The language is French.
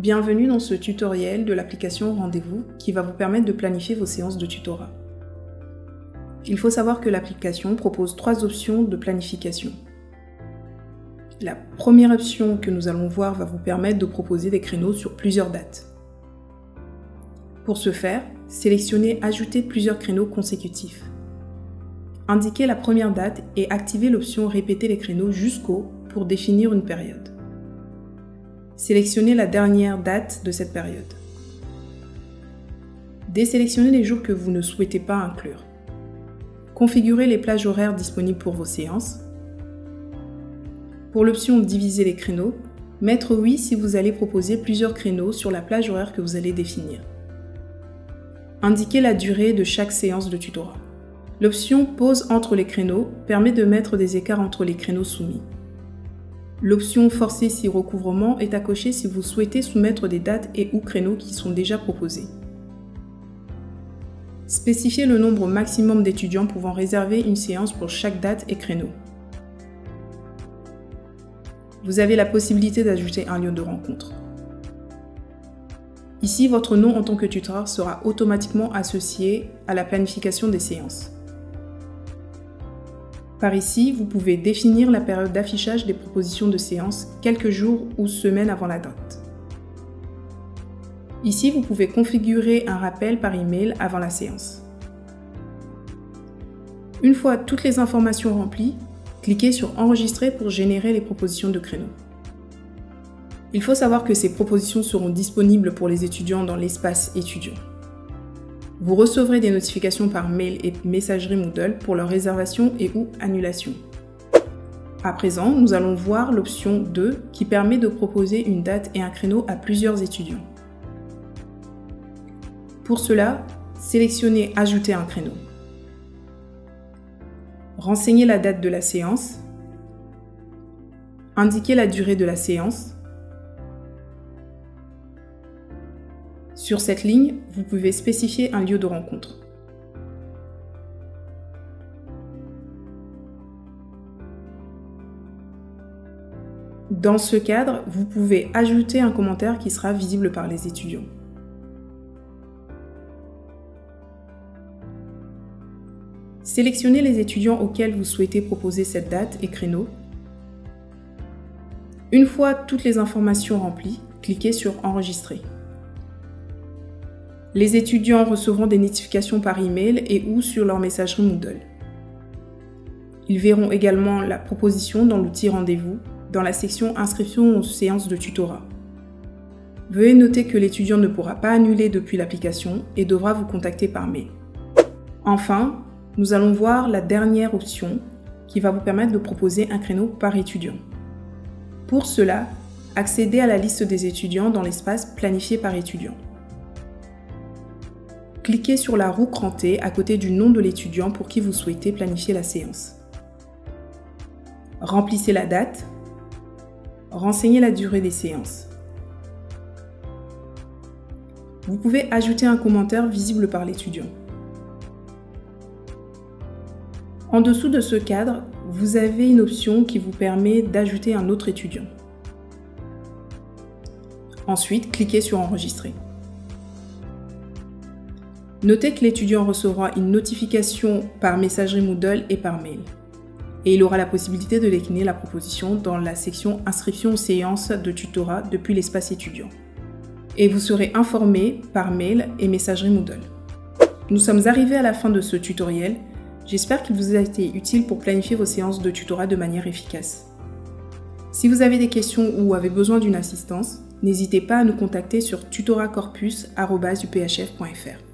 Bienvenue dans ce tutoriel de l'application Rendez-vous qui va vous permettre de planifier vos séances de tutorat. Il faut savoir que l'application propose trois options de planification. La première option que nous allons voir va vous permettre de proposer des créneaux sur plusieurs dates. Pour ce faire, sélectionnez Ajouter plusieurs créneaux consécutifs. Indiquez la première date et activez l'option Répéter les créneaux jusqu'au pour définir une période. Sélectionnez la dernière date de cette période. Désélectionnez les jours que vous ne souhaitez pas inclure. Configurez les plages horaires disponibles pour vos séances. Pour l'option Diviser les créneaux, mettre oui si vous allez proposer plusieurs créneaux sur la plage horaire que vous allez définir. Indiquez la durée de chaque séance de tutorat. L'option Pause entre les créneaux permet de mettre des écarts entre les créneaux soumis. L'option Forcer si recouvrement est à cocher si vous souhaitez soumettre des dates et ou créneaux qui sont déjà proposés. Spécifiez le nombre maximum d'étudiants pouvant réserver une séance pour chaque date et créneau. Vous avez la possibilité d'ajouter un lieu de rencontre. Ici, votre nom en tant que tuteur sera automatiquement associé à la planification des séances. Par ici, vous pouvez définir la période d'affichage des propositions de séance quelques jours ou semaines avant la date. Ici, vous pouvez configurer un rappel par email avant la séance. Une fois toutes les informations remplies, cliquez sur Enregistrer pour générer les propositions de créneaux. Il faut savoir que ces propositions seront disponibles pour les étudiants dans l'espace étudiant. Vous recevrez des notifications par mail et messagerie Moodle pour leur réservation et ou annulation. À présent, nous allons voir l'option 2 qui permet de proposer une date et un créneau à plusieurs étudiants. Pour cela, sélectionnez Ajouter un créneau. Renseignez la date de la séance. Indiquez la durée de la séance Sur cette ligne, vous pouvez spécifier un lieu de rencontre. Dans ce cadre, vous pouvez ajouter un commentaire qui sera visible par les étudiants. Sélectionnez les étudiants auxquels vous souhaitez proposer cette date et créneau. Une fois toutes les informations remplies, cliquez sur Enregistrer. Les étudiants recevront des notifications par email et ou sur leur messagerie Moodle. Ils verront également la proposition dans l'outil Rendez-vous dans la section Inscription aux séances de tutorat. Veuillez noter que l'étudiant ne pourra pas annuler depuis l'application et devra vous contacter par mail. Enfin, nous allons voir la dernière option qui va vous permettre de proposer un créneau par étudiant. Pour cela, accédez à la liste des étudiants dans l'espace Planifié par étudiant cliquez sur la roue crantée à côté du nom de l'étudiant pour qui vous souhaitez planifier la séance. Remplissez la date. Renseignez la durée des séances. Vous pouvez ajouter un commentaire visible par l'étudiant. En dessous de ce cadre, vous avez une option qui vous permet d'ajouter un autre étudiant. Ensuite, cliquez sur Enregistrer. Notez que l'étudiant recevra une notification par messagerie Moodle et par mail. Et il aura la possibilité de décliner la proposition dans la section Inscription aux séances de tutorat depuis l'espace étudiant. Et vous serez informé par mail et messagerie Moodle. Nous sommes arrivés à la fin de ce tutoriel. J'espère qu'il vous a été utile pour planifier vos séances de tutorat de manière efficace. Si vous avez des questions ou avez besoin d'une assistance, n'hésitez pas à nous contacter sur tutoracorpus.uphf.fr.